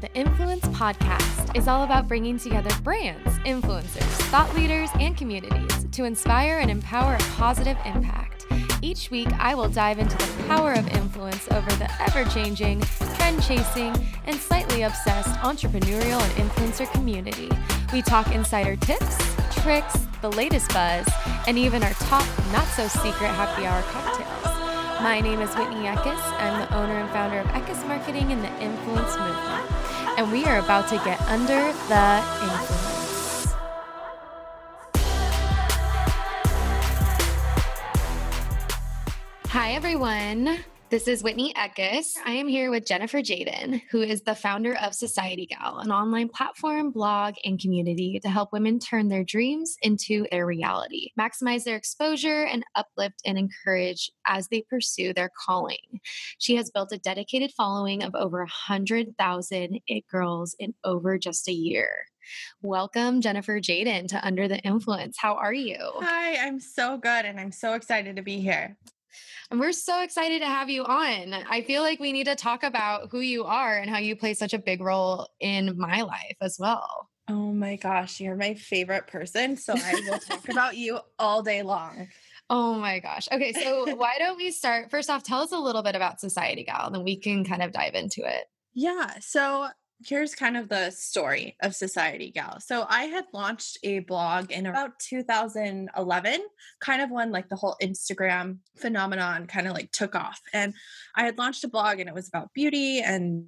The Influence podcast is all about bringing together brands, influencers, thought leaders, and communities to inspire and empower a positive impact. Each week, I will dive into the power of influence over the ever changing, trend chasing, and slightly obsessed entrepreneurial and influencer community. We talk insider tips, tricks, the latest buzz, and even our top not so secret happy hour cocktails. My name is Whitney Eckes. I'm the owner and founder of Eckes Marketing and the Influence Movement. And we are about to get under the influence. Hi, everyone. This is Whitney Eckes. I am here with Jennifer Jaden, who is the founder of Society Gal, an online platform, blog, and community to help women turn their dreams into their reality, maximize their exposure, and uplift and encourage as they pursue their calling. She has built a dedicated following of over 100,000 It Girls in over just a year. Welcome, Jennifer Jaden, to Under the Influence. How are you? Hi, I'm so good and I'm so excited to be here. And we're so excited to have you on. I feel like we need to talk about who you are and how you play such a big role in my life as well. Oh my gosh, you're my favorite person. So I will talk about you all day long. Oh my gosh. Okay, so why don't we start? First off, tell us a little bit about Society Gal, and then we can kind of dive into it. Yeah. So here's kind of the story of Society Gal. So I had launched a blog in about 2011, kind of when like the whole Instagram phenomenon kind of like took off. And I had launched a blog and it was about beauty and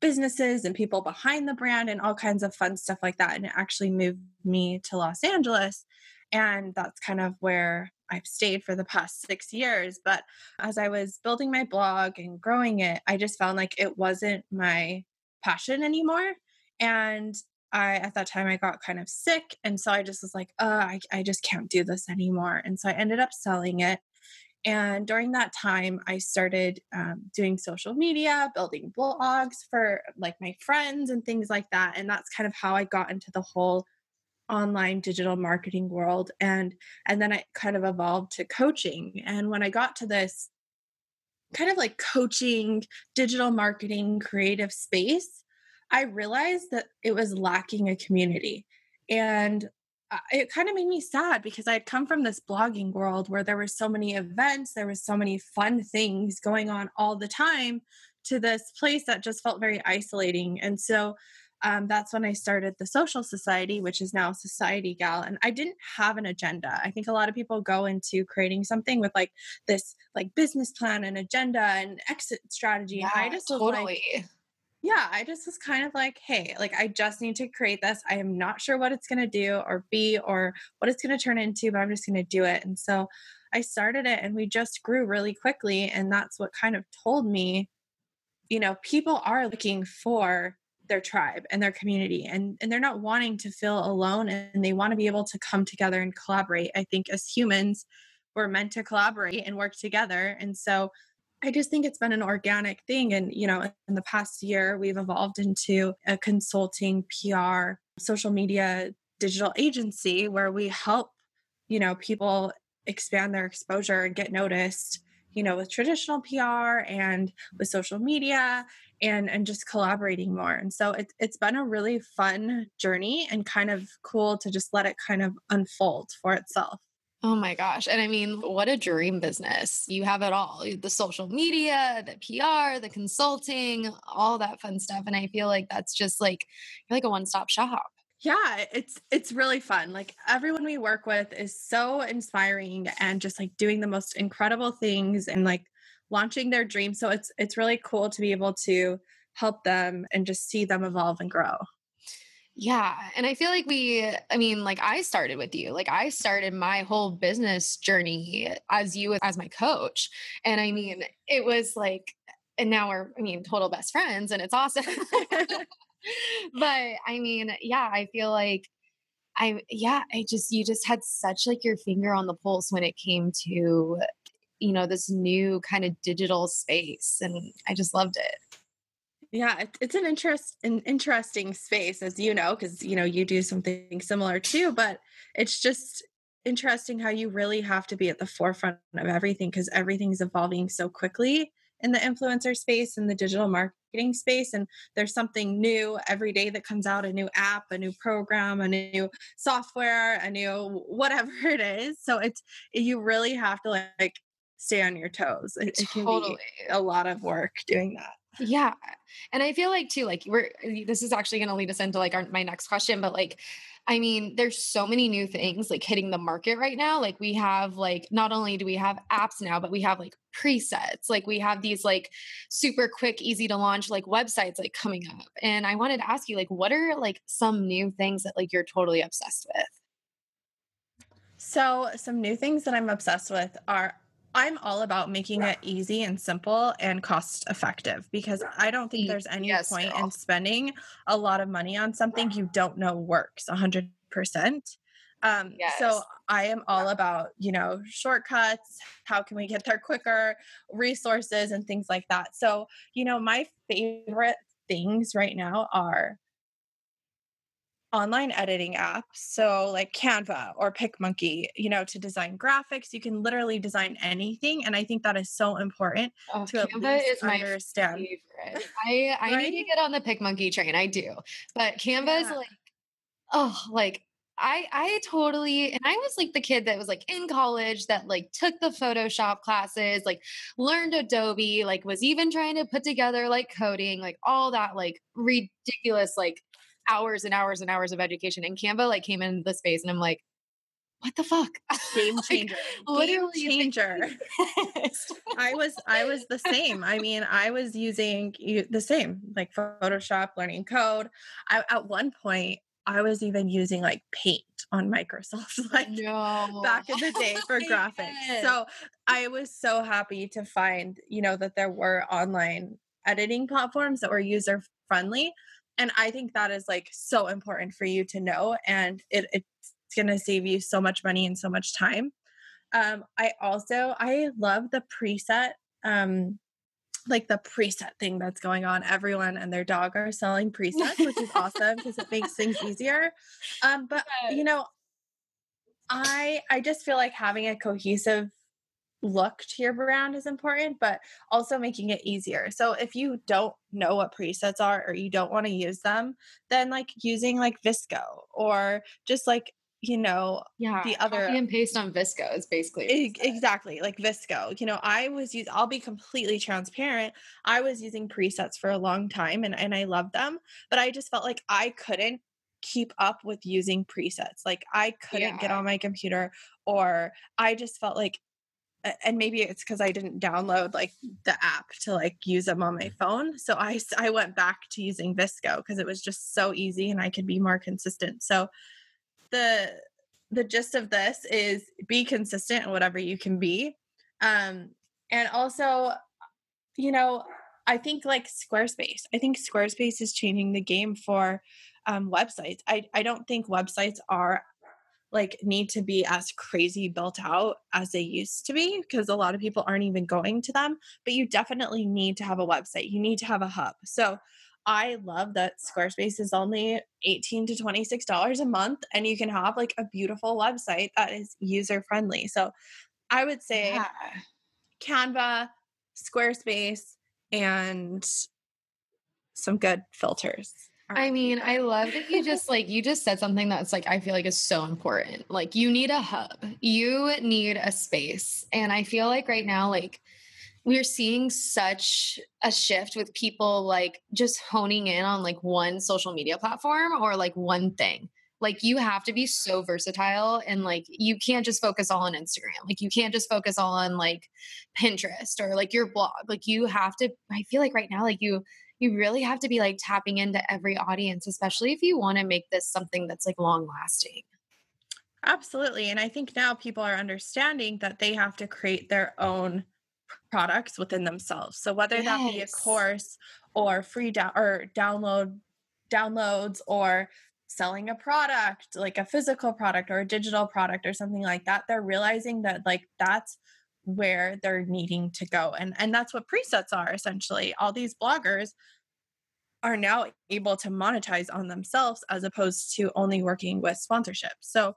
businesses and people behind the brand and all kinds of fun stuff like that. And it actually moved me to Los Angeles. And that's kind of where I've stayed for the past six years. But as I was building my blog and growing it, I just found like it wasn't my passion anymore. And I, at that time, I got kind of sick. And so I just was like, uh, I, I just can't do this anymore. And so I ended up selling it. And during that time, I started um, doing social media, building blogs for like my friends and things like that. And that's kind of how I got into the whole online digital marketing world. And and then I kind of evolved to coaching. And when I got to this kind of like coaching, digital marketing, creative space, I realized that it was lacking a community. And uh, it kind of made me sad because I had come from this blogging world where there were so many events, there was so many fun things going on all the time to this place that just felt very isolating. And so um, that's when I started the Social Society, which is now Society Gal. And I didn't have an agenda. I think a lot of people go into creating something with like this like business plan and agenda and exit strategy. Yeah, and I just totally. Like, yeah, I just was kind of like, hey, like I just need to create this. I am not sure what it's going to do or be or what it's going to turn into, but I'm just going to do it. And so I started it and we just grew really quickly. And that's what kind of told me, you know, people are looking for their tribe and their community and and they're not wanting to feel alone and they want to be able to come together and collaborate. I think as humans we're meant to collaborate and work together and so i just think it's been an organic thing and you know in the past year we've evolved into a consulting pr social media digital agency where we help you know people expand their exposure and get noticed you know with traditional pr and with social media and and just collaborating more and so it, it's been a really fun journey and kind of cool to just let it kind of unfold for itself Oh my gosh. And I mean, what a dream business. You have it all the social media, the PR, the consulting, all that fun stuff. And I feel like that's just like, you're like a one stop shop. Yeah, it's it's really fun. Like everyone we work with is so inspiring and just like doing the most incredible things and like launching their dreams. So it's it's really cool to be able to help them and just see them evolve and grow. Yeah. And I feel like we, I mean, like I started with you. Like I started my whole business journey as you as my coach. And I mean, it was like, and now we're, I mean, total best friends and it's awesome. but I mean, yeah, I feel like I, yeah, I just, you just had such like your finger on the pulse when it came to you know this new kind of digital space and i just loved it. Yeah it's an interest an interesting space as you know because you know you do something similar too but it's just interesting how you really have to be at the forefront of everything because everything's evolving so quickly in the influencer space and the digital marketing space and there's something new every day that comes out a new app a new program a new software a new whatever it is so it's you really have to like stay on your toes it, it can totally. be a lot of work doing that yeah. And I feel like too, like we're this is actually gonna lead us into like our my next question, but like I mean, there's so many new things like hitting the market right now. Like we have like not only do we have apps now, but we have like presets. Like we have these like super quick, easy to launch like websites like coming up. And I wanted to ask you like what are like some new things that like you're totally obsessed with? So, some new things that I'm obsessed with are I'm all about making it easy and simple and cost effective because I don't think there's any yes, point girl. in spending a lot of money on something you don't know works 100%. Um, yes. So I am all about, you know, shortcuts. How can we get there quicker? Resources and things like that. So, you know, my favorite things right now are online editing apps so like canva or picmonkey you know to design graphics you can literally design anything and i think that is so important oh, to canva is my understand favorite. i i right? need to get on the picmonkey train i do but canva yeah. is like oh like I I totally and I was like the kid that was like in college that like took the Photoshop classes, like learned Adobe, like was even trying to put together like coding, like all that like ridiculous like hours and hours and hours of education. And Canva like came into the space and I'm like, what the fuck? Game changer. like, Game changer. I was I was the same. I mean, I was using the same, like Photoshop, learning code. I, at one point, I was even using like paint on Microsoft, like no. back in the day for graphics. So I was so happy to find, you know, that there were online editing platforms that were user friendly and i think that is like so important for you to know and it, it's going to save you so much money and so much time um i also i love the preset um like the preset thing that's going on. Everyone and their dog are selling presets which is awesome because it makes things easier. Um but you know i i just feel like having a cohesive look to your brand is important, but also making it easier. So if you don't know what presets are or you don't want to use them, then like using like VSCO or just like you know yeah the other copy and paste on VSCO is basically exactly like VSCO. You know, I was use I'll be completely transparent. I was using presets for a long time and and I love them, but I just felt like I couldn't keep up with using presets. Like I couldn't yeah. get on my computer or I just felt like and maybe it's because I didn't download like the app to like use them on my phone. So I I went back to using VSCO because it was just so easy and I could be more consistent. So the the gist of this is be consistent in whatever you can be. Um and also you know, I think like Squarespace. I think Squarespace is changing the game for um, websites. I, I don't think websites are like need to be as crazy built out as they used to be because a lot of people aren't even going to them but you definitely need to have a website you need to have a hub so i love that squarespace is only 18 to 26 dollars a month and you can have like a beautiful website that is user friendly so i would say yeah. canva squarespace and some good filters I mean, I love that you just like you just said something that's like I feel like is so important. Like you need a hub. You need a space. And I feel like right now like we're seeing such a shift with people like just honing in on like one social media platform or like one thing. Like you have to be so versatile and like you can't just focus all on Instagram. Like you can't just focus all on like Pinterest or like your blog. Like you have to I feel like right now like you you really have to be like tapping into every audience, especially if you want to make this something that's like long lasting. Absolutely. And I think now people are understanding that they have to create their own products within themselves. So whether yes. that be a course or free down or download downloads or selling a product, like a physical product or a digital product or something like that, they're realizing that like that's where they're needing to go and and that's what presets are essentially all these bloggers are now able to monetize on themselves as opposed to only working with sponsorships so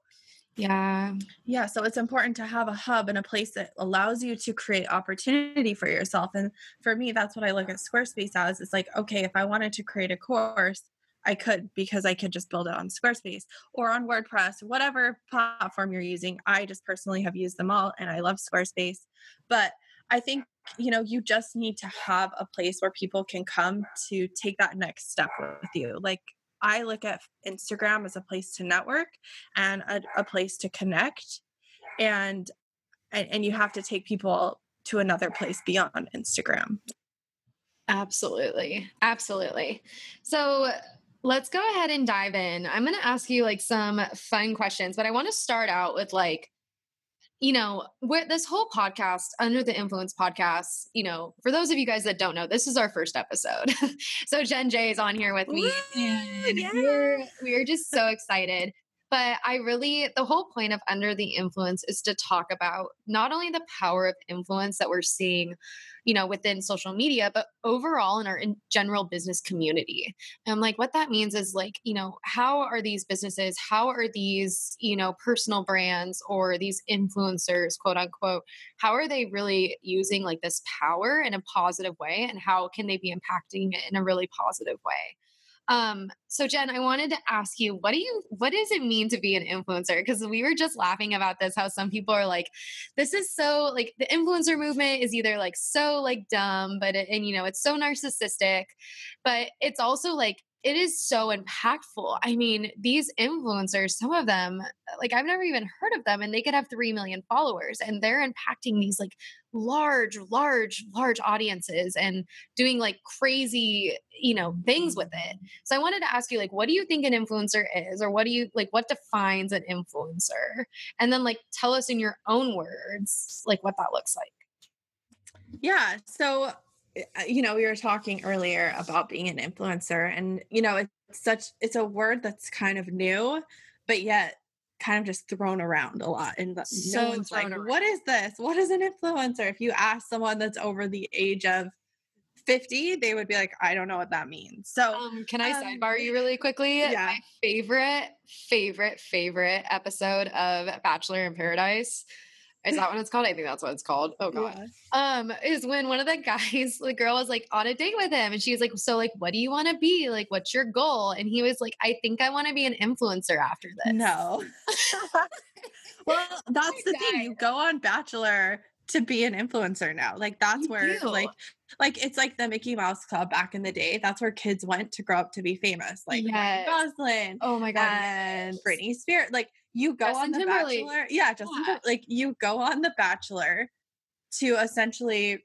Yeah. Yeah. So it's important to have a hub and a place that allows you to create opportunity for yourself. And for me, that's what I look at Squarespace as. It's like, okay, if I wanted to create a course, I could because I could just build it on Squarespace or on WordPress, whatever platform you're using. I just personally have used them all and I love Squarespace. But I think, you know, you just need to have a place where people can come to take that next step with you. Like I look at Instagram as a place to network and a, a place to connect. And, and and you have to take people to another place beyond Instagram. Absolutely. Absolutely. So let's go ahead and dive in. I'm going to ask you like some fun questions, but I want to start out with like you know, with this whole podcast, Under the Influence podcast, you know, for those of you guys that don't know, this is our first episode. so Jen J is on here with me. Woo, and yeah. we're, we're just so excited. But I really, the whole point of Under the Influence is to talk about not only the power of influence that we're seeing you know, within social media, but overall in our in general business community. And like what that means is like, you know, how are these businesses, how are these, you know, personal brands or these influencers, quote unquote, how are they really using like this power in a positive way and how can they be impacting it in a really positive way? Um, so Jen, I wanted to ask you, what do you what does it mean to be an influencer? Because we were just laughing about this, how some people are like, this is so like the influencer movement is either like so like dumb, but it, and you know, it's so narcissistic, but it's also like it is so impactful. I mean, these influencers, some of them, like I've never even heard of them, and they could have 3 million followers and they're impacting these like large, large, large audiences and doing like crazy, you know, things with it. So I wanted to ask you, like, what do you think an influencer is, or what do you like, what defines an influencer? And then, like, tell us in your own words, like, what that looks like. Yeah. So you know, we were talking earlier about being an influencer, and you know, it's such it's a word that's kind of new, but yet kind of just thrown around a lot. And so no one's like, around. "What is this? What is an influencer?" If you ask someone that's over the age of 50, they would be like, I don't know what that means. So, um, can I um, sidebar you really quickly? Yeah. My favorite, favorite, favorite episode of Bachelor in Paradise is that what it's called? I think that's what it's called. Oh god. Yeah. Um, is when one of the guys, the girl was like on a date with him and she was like, So like what do you want to be? Like, what's your goal? And he was like, I think I want to be an influencer after this. No. well, that's the thing. You go on Bachelor to be an influencer now. Like that's you where do. like like it's like the Mickey Mouse Club back in the day. That's where kids went to grow up to be famous. Like yes. Gosling. Oh my god. And Britney Spears. Like you go Justin on the Timberlake. Bachelor. Yeah, Justin yeah. like you go on the Bachelor to essentially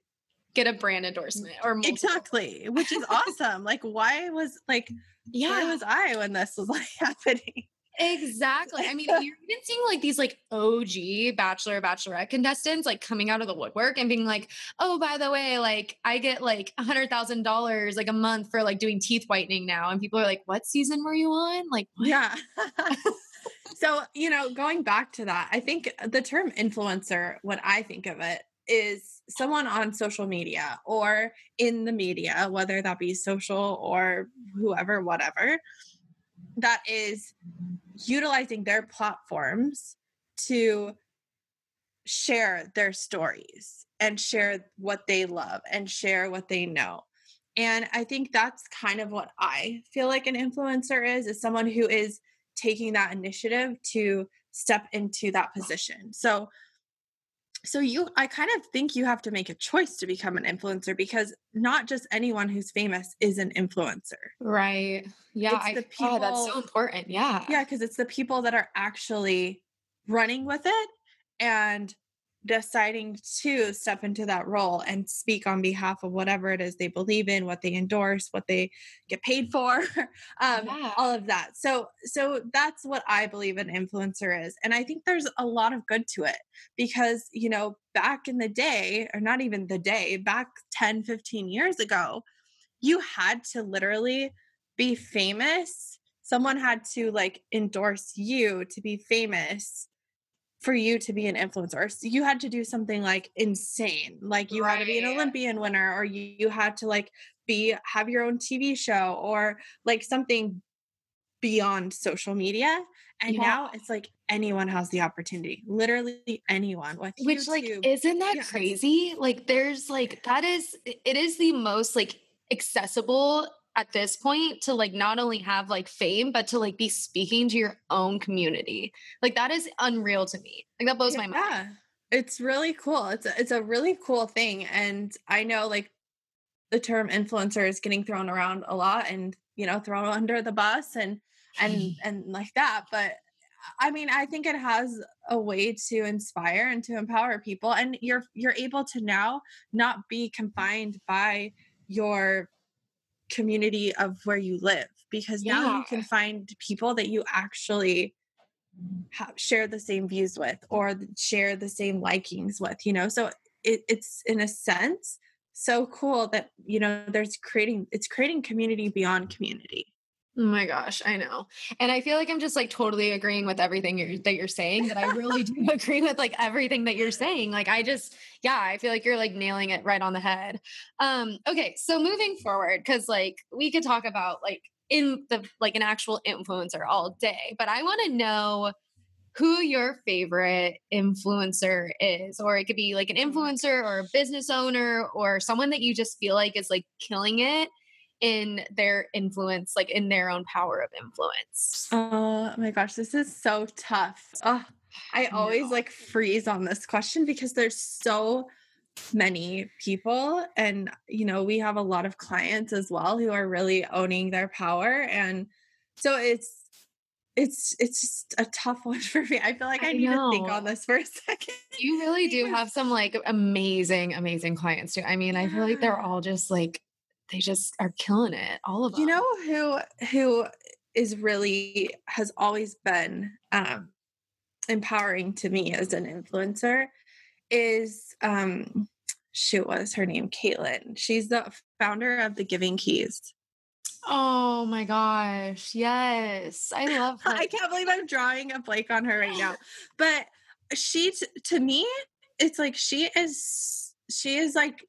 get a brand endorsement or multiple. exactly, which is awesome. like why was like yeah. where was I when this was like happening? Exactly. I mean, you're even seeing like these like OG bachelor, bachelorette contestants like coming out of the woodwork and being like, oh, by the way, like I get like a hundred thousand dollars like a month for like doing teeth whitening now. And people are like, what season were you on? Like, what? yeah. so, you know, going back to that, I think the term influencer, what I think of it is someone on social media or in the media, whether that be social or whoever, whatever, that is utilizing their platforms to share their stories and share what they love and share what they know. And I think that's kind of what I feel like an influencer is is someone who is taking that initiative to step into that position. So so you I kind of think you have to make a choice to become an influencer because not just anyone who's famous is an influencer. Right. Yeah, it's the people, oh, that's so important. Yeah. Yeah, because it's the people that are actually running with it and deciding to step into that role and speak on behalf of whatever it is they believe in what they endorse what they get paid for um, yeah. all of that. So so that's what i believe an influencer is and i think there's a lot of good to it because you know back in the day or not even the day back 10 15 years ago you had to literally be famous. Someone had to like endorse you to be famous for you to be an influencer. You had to do something like insane. Like you right. had to be an Olympian winner or you, you had to like be have your own TV show or like something beyond social media. And yeah. now it's like anyone has the opportunity. Literally anyone with Which YouTube. like isn't that yeah. crazy? Like there's like that is it is the most like accessible at this point to like not only have like fame but to like be speaking to your own community. Like that is unreal to me. Like that blows yeah. my mind. Yeah. It's really cool. It's a, it's a really cool thing and I know like the term influencer is getting thrown around a lot and you know thrown under the bus and and and like that but i mean i think it has a way to inspire and to empower people and you're you're able to now not be confined by your community of where you live because yeah. now you can find people that you actually have, share the same views with or share the same likings with you know so it, it's in a sense so cool that you know there's creating it's creating community beyond community Oh my gosh, I know. And I feel like I'm just like totally agreeing with everything you're, that you're saying, that I really do agree with like everything that you're saying. Like I just yeah, I feel like you're like nailing it right on the head. Um okay, so moving forward cuz like we could talk about like in the like an actual influencer all day, but I want to know who your favorite influencer is or it could be like an influencer or a business owner or someone that you just feel like is like killing it in their influence like in their own power of influence oh my gosh this is so tough oh, i always like freeze on this question because there's so many people and you know we have a lot of clients as well who are really owning their power and so it's it's it's just a tough one for me. I feel like I, I need know. to think on this for a second. You really do have some like amazing, amazing clients too. I mean, yeah. I feel like they're all just like they just are killing it. All of them. You know who who is really has always been um empowering to me as an influencer is um shoot, what is her name? Caitlin. She's the founder of the Giving Keys. Oh my gosh. Yes. I love her. I can't believe I'm drawing a blank on her right now. But she to me, it's like she is she is like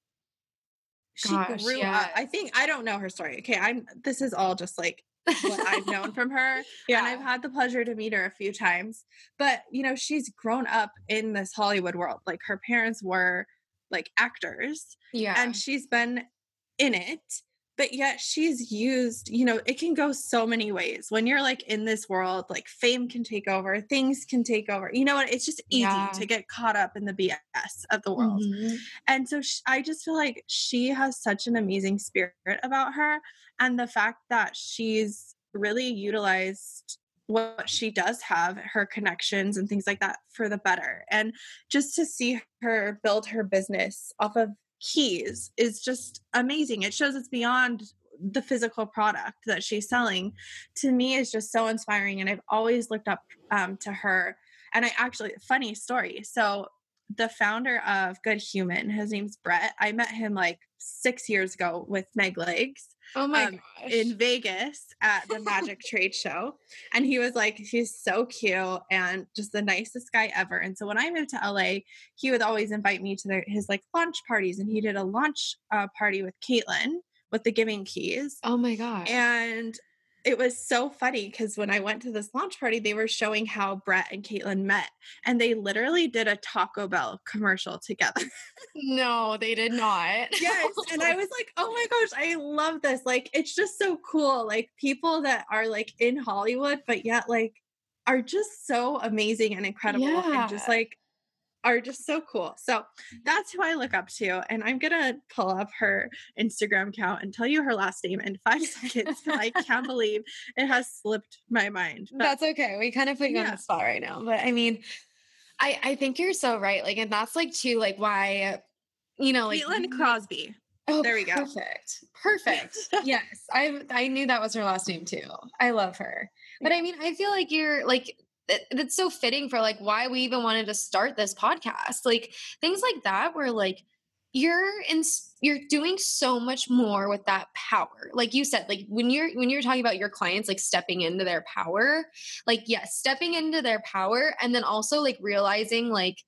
she Gosh, grew up. I think I don't know her story. Okay, I'm this is all just like what I've known from her. Yeah. And I've had the pleasure to meet her a few times. But you know, she's grown up in this Hollywood world. Like her parents were like actors. Yeah. And she's been in it but yet she's used you know it can go so many ways when you're like in this world like fame can take over things can take over you know what it's just easy yeah. to get caught up in the bs of the world mm-hmm. and so sh- i just feel like she has such an amazing spirit about her and the fact that she's really utilized what she does have her connections and things like that for the better and just to see her build her business off of keys is just amazing. It shows it's beyond the physical product that she's selling. To me is just so inspiring and i've always looked up um, to her. And i actually funny story. So the founder of good human his name's brett i met him like six years ago with meg legs Oh my um, gosh. In Vegas at the Magic Trade Show. And he was like, he's so cute and just the nicest guy ever. And so when I moved to LA, he would always invite me to their, his like launch parties. And he did a launch uh, party with Caitlin with the Giving Keys. Oh my God. And it was so funny because when I went to this launch party, they were showing how Brett and Caitlin met, and they literally did a Taco Bell commercial together. no, they did not. yes, and I was like, "Oh my gosh, I love this! Like, it's just so cool. Like people that are like in Hollywood, but yet like are just so amazing and incredible, yeah. and just like are just so cool. So mm-hmm. that's who I look up to. And I'm going to pull up her Instagram account and tell you her last name in five seconds. I can't believe it has slipped my mind. But, that's okay. We kind of put you yeah. on the spot right now. But I mean, I, I think you're so right. Like, and that's like too, like why, you know, like Caitlin Crosby. Oh, there we go. Perfect. Perfect. yes. I I knew that was her last name too. I love her. But I mean, I feel like you're like that's so fitting for like why we even wanted to start this podcast. Like things like that where like you're in you're doing so much more with that power. Like you said like when you're when you're talking about your clients like stepping into their power like yes stepping into their power and then also like realizing like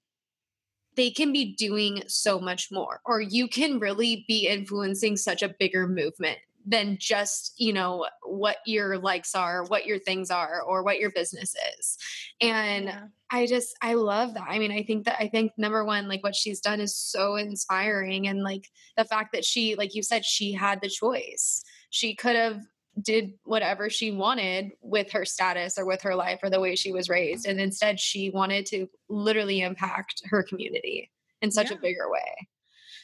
they can be doing so much more or you can really be influencing such a bigger movement than just you know what your likes are what your things are or what your business is and yeah. i just i love that i mean i think that i think number one like what she's done is so inspiring and like the fact that she like you said she had the choice she could have did whatever she wanted with her status or with her life or the way she was raised and instead she wanted to literally impact her community in such yeah. a bigger way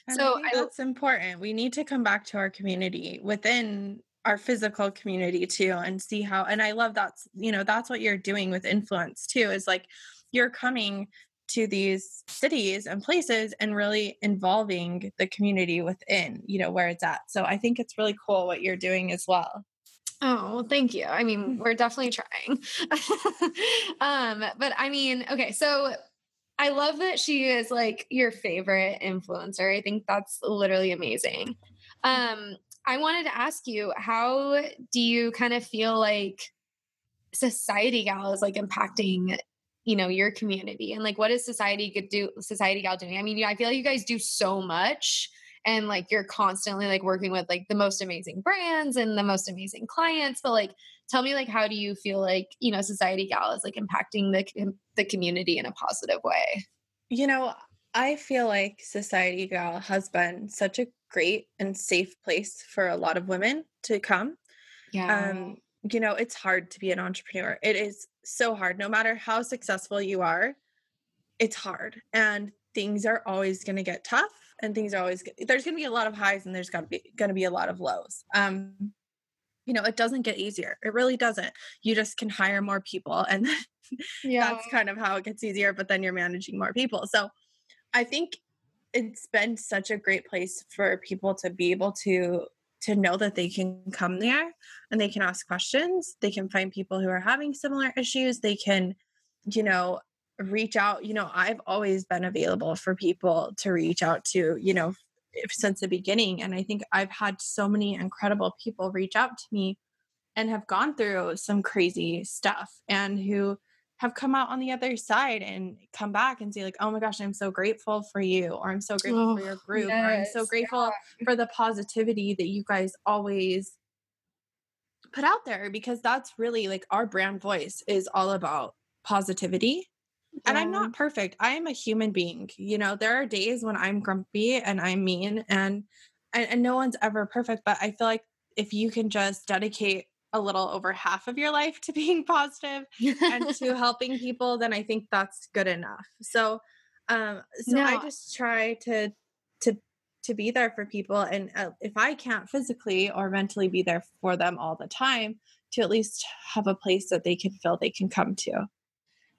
and so that's important. We need to come back to our community within our physical community too and see how and I love that's you know that's what you're doing with influence too is like you're coming to these cities and places and really involving the community within you know where it's at so i think it's really cool what you're doing as well Oh, well, thank you. I mean, we're definitely trying. um, but I mean, okay, so I love that she is like your favorite influencer. I think that's literally amazing. Um, I wanted to ask you, how do you kind of feel like Society Gal is like impacting, you know, your community? And like what is Society do Society Gal doing? I mean, I feel like you guys do so much and like you're constantly like working with like the most amazing brands and the most amazing clients, but like tell me like how do you feel like you know society gal is like impacting the the community in a positive way? You know i feel like society gal has been such a great and safe place for a lot of women to come. Yeah. um you know it's hard to be an entrepreneur. It is so hard. No matter how successful you are it's hard and things are always going to get tough and things are always there's going to be a lot of highs and there's got to be going to be a lot of lows. Um you know it doesn't get easier it really doesn't. You just can hire more people and yeah. that's kind of how it gets easier but then you're managing more people. So i think it's been such a great place for people to be able to to know that they can come there and they can ask questions. They can find people who are having similar issues. They can you know reach out you know i've always been available for people to reach out to you know since the beginning. And I think I've had so many incredible people reach out to me and have gone through some crazy stuff and who have come out on the other side and come back and say like oh my gosh i'm so grateful for you or i'm so grateful oh, for your group yes, or i'm so grateful yeah. for the positivity that you guys always put out there because that's really like our brand voice is all about positivity and I'm not perfect. I am a human being. You know, there are days when I'm grumpy and I'm mean and, and and no one's ever perfect, but I feel like if you can just dedicate a little over half of your life to being positive and to helping people, then I think that's good enough. So um so no. I just try to to to be there for people and uh, if I can't physically or mentally be there for them all the time, to at least have a place that they can feel they can come to.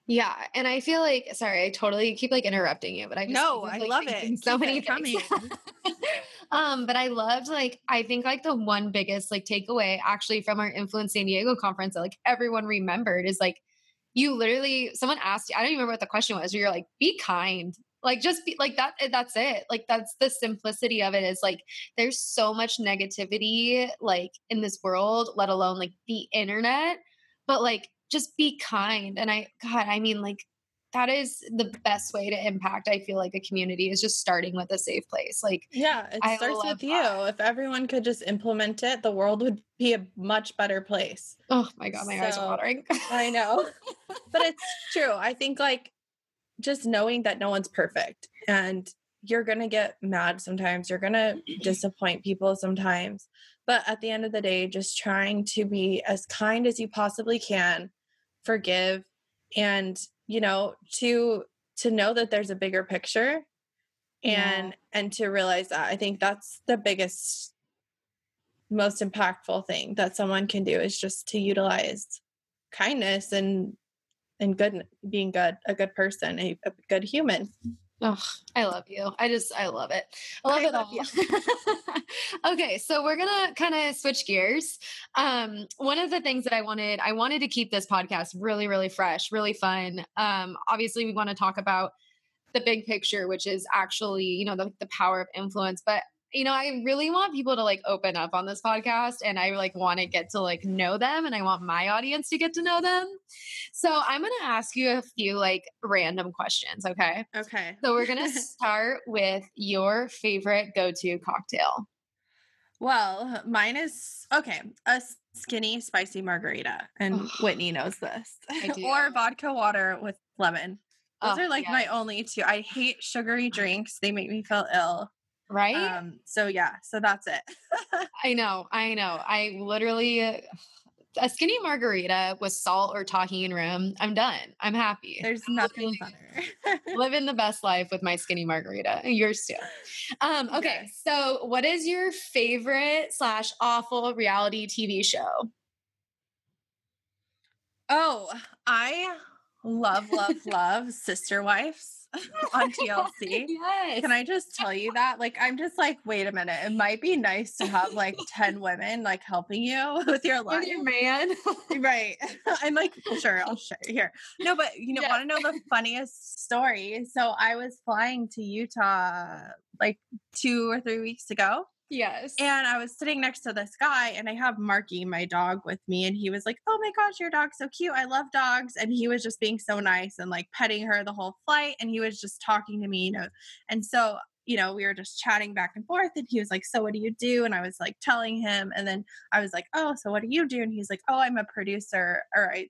Yeah, and I feel like sorry, I totally keep like interrupting you, but I just no, I love it. So keep many coming. um, but I loved like I think like the one biggest like takeaway actually from our Influence San Diego conference that like everyone remembered is like you literally someone asked you, I don't even remember what the question was, you're like, be kind. Like just be like that eh, that's it. Like that's the simplicity of it is like there's so much negativity like in this world, let alone like the internet. But like just be kind. And I, God, I mean, like, that is the best way to impact i feel like a community is just starting with a safe place like yeah it I starts with that. you if everyone could just implement it the world would be a much better place oh my god my so, eyes are watering i know but it's true i think like just knowing that no one's perfect and you're gonna get mad sometimes you're gonna disappoint people sometimes but at the end of the day just trying to be as kind as you possibly can forgive and you know to to know that there's a bigger picture and yeah. and to realize that i think that's the biggest most impactful thing that someone can do is just to utilize kindness and and good being good a good person a, a good human Oh, I love you. I just, I love it. I love I it love all. okay. So we're going to kind of switch gears. Um, one of the things that I wanted, I wanted to keep this podcast really, really fresh, really fun. Um, obviously we want to talk about the big picture, which is actually, you know, the, the power of influence, but you know, I really want people to like open up on this podcast and I like want to get to like know them and I want my audience to get to know them. So I'm going to ask you a few like random questions. Okay. Okay. So we're going to start with your favorite go to cocktail. Well, mine is okay. A skinny spicy margarita, and. Whitney knows this. Or vodka water with lemon. Those Oh, are like my only two. I hate sugary drinks. They make me feel ill. Right? Um, so yeah, so that's it. I know, I know. I literally a skinny margarita with salt or Tajín rim. I'm done. I'm happy. There's nothing better. living the best life with my skinny margarita. Yours too. Um, okay, Yes. so what is your favorite slash awful reality TV show? oh, I love, love, love Sister Wives on TLC. yes. Can I just tell you that? Like, I'm just like, wait a minute. It might be nice to have like 10 women like helping you with your life. With your man? Right. I'm like, sure, I'll share here. No, but you know, Yeah. want to know the funniest story? So I was flying to Utah like two or three weeks ago. Yes. And I was sitting next to this guy, and I have Marky, my dog, with me. And he was like, Oh my gosh, your dog's so cute. I love dogs. And he was just being so nice and like petting her the whole flight. And he was just talking to me, you know. And so, you know, we were just chatting back and forth. And he was like, So what do you do? And I was like telling him. And then I was like, Oh, so what do you do? And he's like, Oh, I'm a producer, or I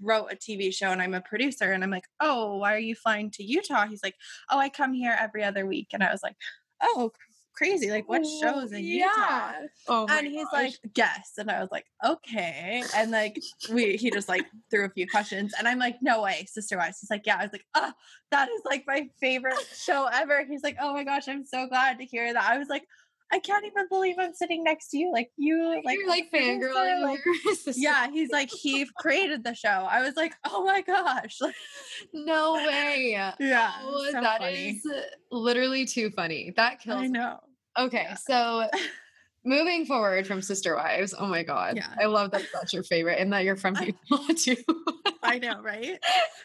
wrote a TV show and I'm a producer. And I'm like, Oh, why are you flying to Utah? He's like, Oh, I come here every other week. And I was like, Oh, crazy. Like, what shows in Utah? Oh and he's gosh. like, guess. And I was like, okay. And like we he just like threw a few questions. And I'm like, no way, sister wives. He's like, yeah. I was like, oh, that is like my favorite show ever. He's like, oh my gosh, I'm so glad to hear that. I was like, I can't even believe I'm sitting next to you. Like you like You're like fangirling. like, over your sister. yeah, he's like, he created the show. I was like, oh my gosh. No way. yeah. Oh, so that is literally too funny. That kills I me. know. Okay, Yeah. so moving forward from Sister Wives, oh my God. Yeah. I love that that's your favorite and that you're from Utah too. I know, right?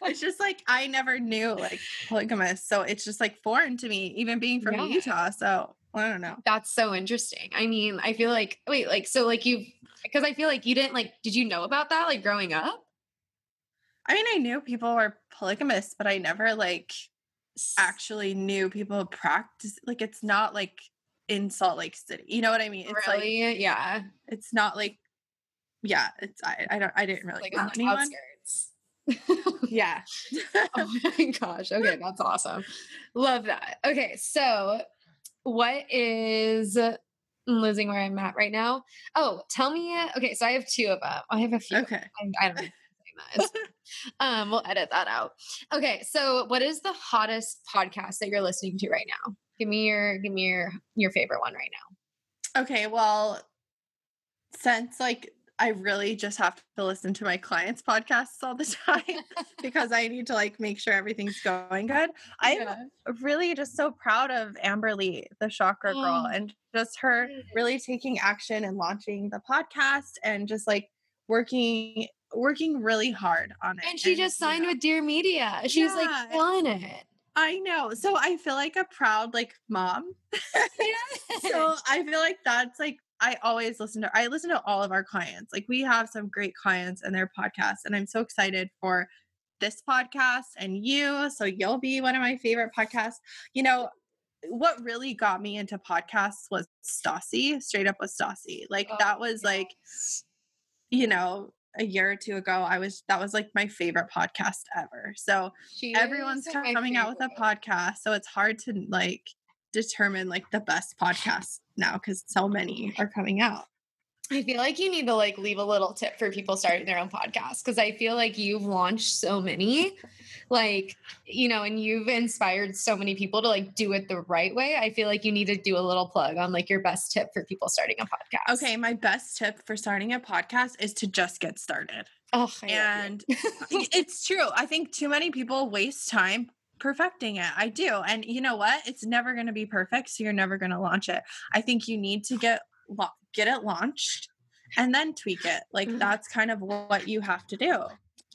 It's just like I never knew like polygamous. So it's just like foreign to me, even being from Yeah. Utah. So I don't know. that's so interesting. I mean, I feel like, wait, like, so like you've, because I feel like you didn't like, did you know about that like growing up? I mean, I knew people were polygamous, but I never like actually knew people practice like it's not like in Salt Lake City. You know what I mean? It's like really? yeah. it's not like yeah, it's I, I don't I didn't really Like know anyone. outskirts. Yeah. oh my gosh. Okay, that's awesome. Love that. Okay, so what is I'm losing where I'm at right now? Oh, tell me. Okay, so I have two of them. I have a few. okay. I, I don't know. if I'm saying that. It's- um, we'll edit that out. Okay, so what is the hottest podcast that you're listening to right now? Give me your give me your your favorite one right now. Okay, well, since like I really just have to listen to my clients' podcasts all the time because I need to like make sure everything's going good. I'm really just so proud of Amber Lee, the chakra girl, Oh. and just her really taking action and launching the podcast and just like working working really hard on it. And she just you signed know, with Dear Media. She's like Yeah. killing it. I know. So I feel like a proud like mom. so I feel like that's like I always listen to I listen to all of our clients. Like we have some great clients and their podcasts and I'm so excited for this podcast and you. So you'll be one of my favorite podcasts. You know, what really got me into podcasts was Stassi, straight up with Stassi. Like Oh, that was like, you know, a year or two ago, I was that was like my favorite podcast ever. So She everyone's coming out with a podcast so it's hard to like determine like the best podcast now because so many are coming out I feel like you need to like leave a little tip for people starting their own podcast because I feel like you've launched so many, like, you know, and you've inspired so many people to like do it the right way. I feel like you need to do a little plug on like your best tip for people starting a podcast. okay my best tip for starting a podcast is to just get started Oh, I and it's true i think too many people waste time perfecting it i do and you know what it's never going to be perfect so you're never going to launch it i think you need to get get it launched and then tweak it like Mhm. that's kind of what you have to do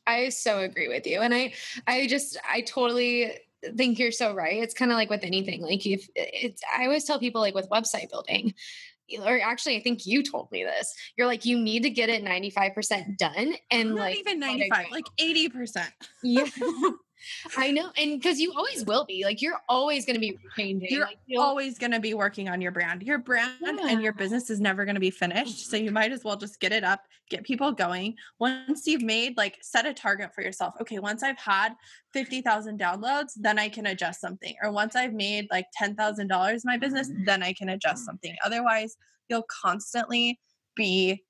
I so agree with you. And I I just I totally think you're so right. It's kind of like with anything. Like if it's I always tell people like with website building, or actually I think you told me this. You're like you need to get it 95% done and not like even 95 like 80% yeah. I know. And because you always will be, like, you're always going to be changing. You're like, always going to be working on your brand. Your brand and your business is never going to be finished. So you might as well just get it up, get people going. Once you've made, like, set a target for yourself. Okay, once I've had 50,000 downloads, then I can adjust something. Or once I've made like $10,000 in my business, mm-hmm. then I can adjust something. Otherwise, you'll constantly be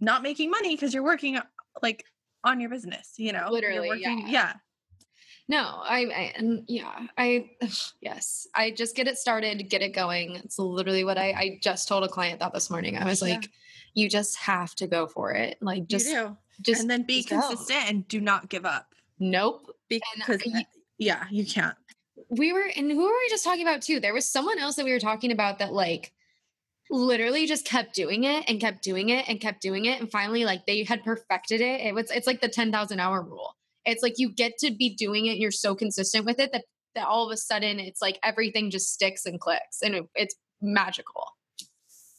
not making money because you're working like on your business, you know? You're Literally, working- yeah. yeah. No, I, I and yeah, I yes, I just get it started, get it going. It's literally what I I just told a client that this morning. I was Yeah. like, you just have to go for it. Like just you do. just and then be just go. consistent and do not give up Nope. because I- yeah, you can't. We were and who were we just talking about too? There was someone else that we were talking about that like literally just kept doing it and kept doing it and kept doing it and finally like they had perfected it. It was it's like the 10,000 hour rule. It's like you get to be doing it and you're so consistent with it that that all of a sudden it's like everything just sticks and clicks and it, it's magical.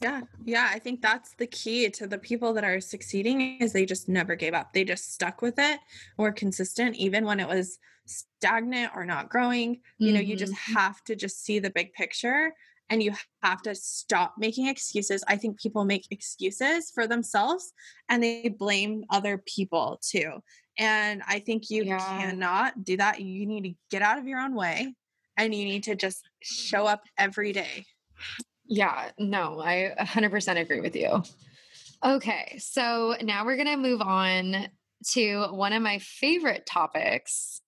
Yeah. Yeah, I think that's the key to the people that are succeeding is they just never gave up. They just stuck with it, were consistent even when it was stagnant or not growing. You know, you just Mhm. have to just see the big picture and you have to stop making excuses. I think people make excuses for themselves and they blame other people too. And I think you Yeah. cannot do that. You need to get out of your own way and you need to just show up every day. Yeah, no, I 100% agree with you. Okay, so now we're going to move on to one of my favorite topics.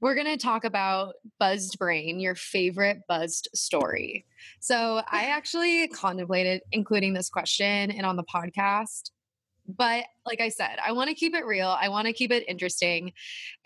We're going to talk about buzzed brain, your favorite buzzed story. So, I actually contemplated including this question and on the podcast. But like I said, I want to keep it real. I want to keep it interesting.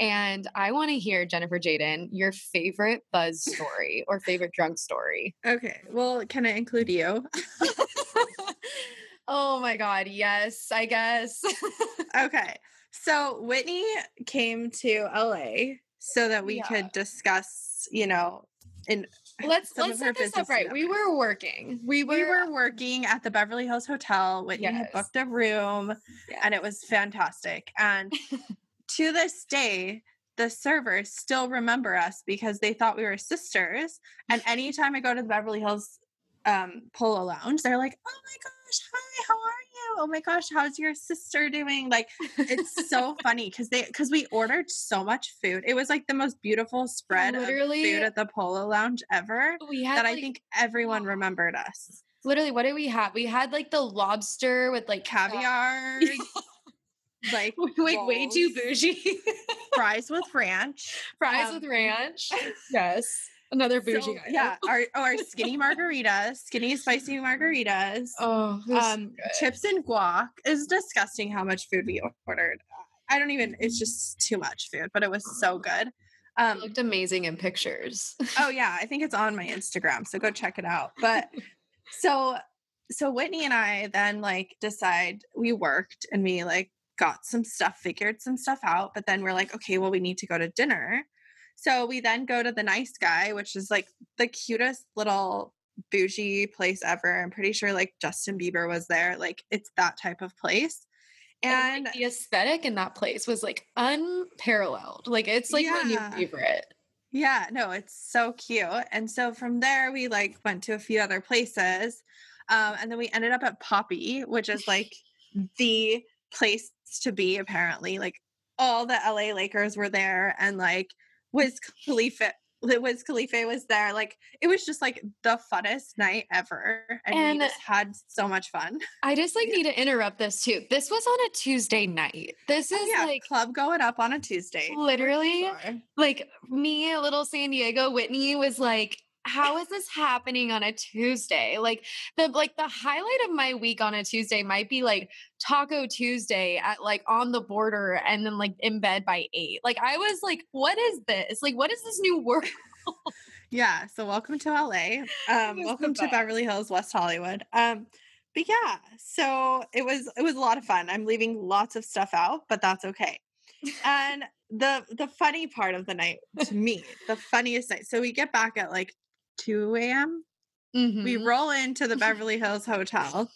And I want to hear, Jennifer Jaden, your favorite buzz story or favorite drunk story. Okay. Well, can I include you? oh my god, yes, I guess. okay. So Whitney came to LA so that we Yeah. could discuss, you know, in let's let's set this up right. We were working. We were, we were working at the Beverly Hills Hotel. Whitney had booked a room and it was fantastic. And to this day, the servers still remember us because they thought we were sisters. And anytime I go to the Beverly Hills um, Polo Lounge, they're like, "Oh my gosh, hi, how are you? Oh my gosh, how's your sister doing?" Like, it's so funny because they because we ordered so much food. It was like the most beautiful spread Literally- of food at the Polo Lounge ever. we had That I think everyone remembered us. literally what did we have? We had like the lobster with like Caviar, like like way too bougie. fries with ranch. Fries Um, with ranch. Yes. Another bougie So, guy. yeah, our oh, our skinny margaritas, skinny spicy margaritas. Oh, it um, chips and guac is disgusting. How much food we ordered? I don't even. It's just too much food, but it was so good. It Um, looked amazing in pictures. oh yeah, I think it's on my Instagram, so go check it out. But so so Whitney and I then like decide we worked and we like got some stuff, figured some stuff out, but then we're like, okay, well, we need to go to dinner. So we then go to the nice guy, which is like the cutest little bougie place ever. I'm pretty sure like Justin Bieber was there. Like it's that type of place. And like, the aesthetic in that place was like unparalleled. Like it's like my new favorite. Yeah, no, it's so cute. And so from there, we like went to a few other places. Um, and then we ended up at Poppy, which is like the place to be, apparently. Like all the LA Lakers were there, and like Wiz Khalifa. Wiz Khalifa was there. Like it was just like the funnest night ever. And, And- we just had so much fun. I just like Yeah. need to interrupt this too. This was on a Tuesday night. This oh, is Oh, yeah, like club going up on a Tuesday. literally sure. like me, little San Diego, Whitney was like, how is this happening on a Tuesday? Like the like the highlight of my week on a Tuesday might be like Taco Tuesday at like on the border and then like in bed by eight. Like I was like, what is this? Like what is this new world? Yeah. So welcome to LA. Um, welcome to. Beverly Hills, West Hollywood. Um, but yeah, so it was it was a lot of fun. I'm leaving lots of stuff out, but that's okay. And the the funny part of the night to me, the funniest night. So we get back at like 2 a.m. We Mhm. roll into the Beverly Hills Hotel.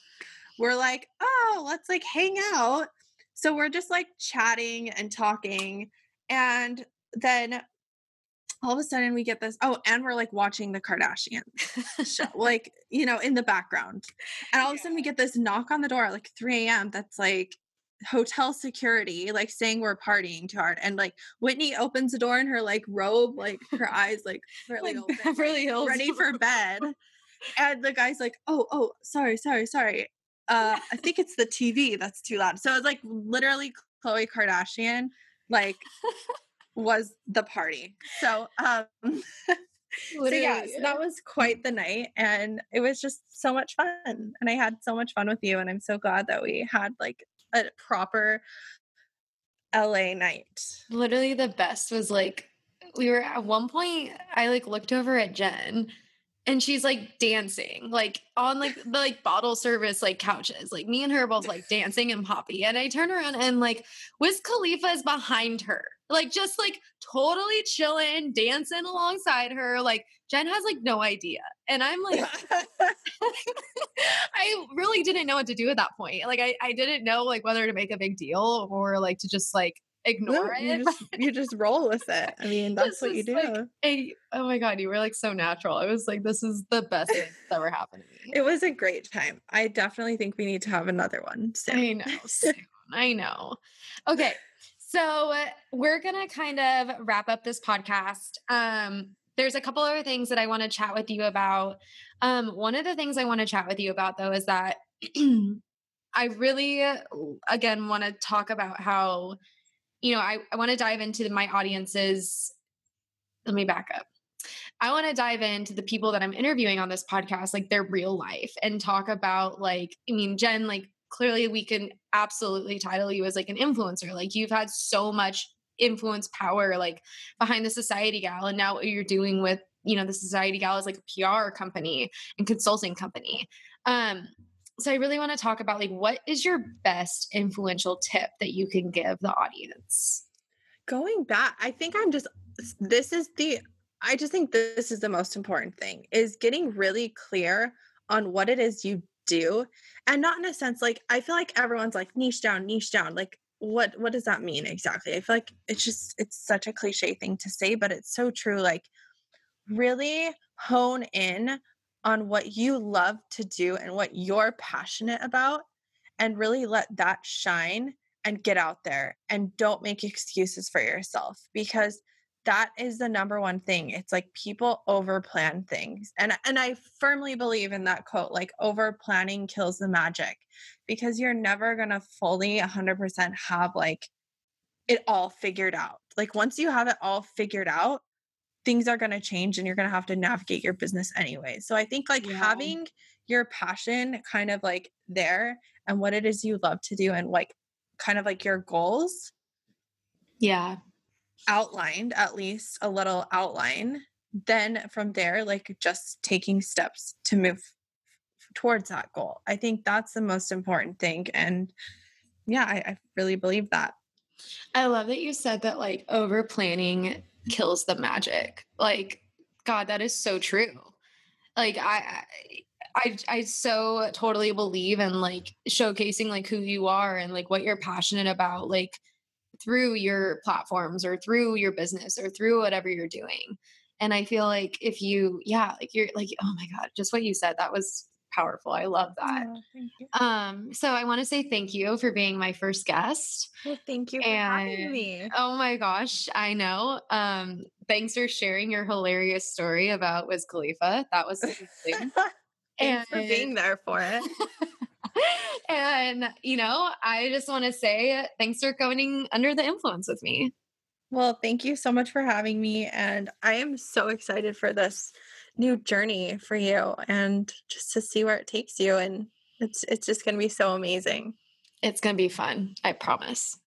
We're like, oh, let's like hang out. So we're just like chatting and talking. And then all of a sudden we get this oh and we're like watching the kardashian show like you know in the background and all of a sudden we get this knock on the door at like 3 a.m that's like hotel security like saying we're partying too hard and like whitney opens the door in her like robe like her eyes like really Like open, Beverly Hills ready for bed and the guy's like oh oh sorry sorry sorry uh i think it's the tv that's too loud. So it's like literally Khloe kardashian like was the party. So um so yeah so that was quite the night and it was just so much fun and i had so much fun with you and i'm so glad that we had like a proper la night. Literally the best was like we were at one point i like looked over at jen and she's like dancing like on like the like bottle service like couches like me and her both like dancing and poppy and i turn around and like wiz khalifa is behind her like just like totally chilling dancing alongside her like jen has like no idea and i'm like i really didn't know what to do at that point like I, I didn't know like whether to make a big deal or like to just like ignore No, it you just, you just roll with it i mean that's what you do like, a- oh my god, you were like so natural. I was like, this is the best thing that's ever happened to me. it was a great time i definitely think we need to have another one soon. I know. soon, I know. Okay. So uh, we're gonna kind of wrap up this podcast. Um, there's a couple other things that I want to chat with you about. Um, one of the things I want to chat with you about though is that I really uh, again want to talk about how, you know, I, I want to dive into my audience's let me back up. I want to dive into the people that I'm interviewing on this podcast, like their real life, and talk about like, I mean, Jen, like clearly we can absolutely title you as like an influencer. Like you've had so much influence power like behind the society gal and now what you're doing with you know the society gal is like a pr company and consulting company um so i really want to talk about like what is your best influential tip that you can give the audience going back i think i'm just this is the i just think this is the most important thing is getting really clear on what it is you do and not in a sense like i feel like everyone's like niche down niche down like what what does that mean exactly? I feel like it's just it's such a cliche thing to say but it's so true like really hone in on what you love to do and what you're passionate about and really let that shine and get out there and don't make excuses for yourself because that is the number one thing it's like people over plan things and and i firmly believe in that quote like over planning kills the magic because you're never going to fully 100% have like it all figured out like once you have it all figured out things are going to change and you're going to have to navigate your business anyway so i think like Yeah. having your passion kind of like there and what it is you love to do and like kind of like your goals yeah outlined at least a little outline then from there like just taking steps to move towards that goal i think that's the most important thing and yeah i, I really believe that I love that you said that like over planning kills the magic. Like, God, that is so true. Like, I, I, I so totally believe in like showcasing like who you are and like what you're passionate about, like through your platforms or through your business or through whatever you're doing. And I feel like if you, yeah, like you're like, oh my God, just what you said, that was powerful. I love that. Oh. Um, so I want to say thank you for being my first guest. well thank you for having and- me Oh my gosh, I know. Um, thanks for sharing your hilarious story about Wiz Khalifa. That was amazing. thanks for being there for it and you know, I just want to say thanks for coming under the influence with me. Well, thank you so much for having me. And I am so excited for this new journey for you and just to see where it takes you. And it's it's just gonna be so amazing. It's gonna be fun, I promise.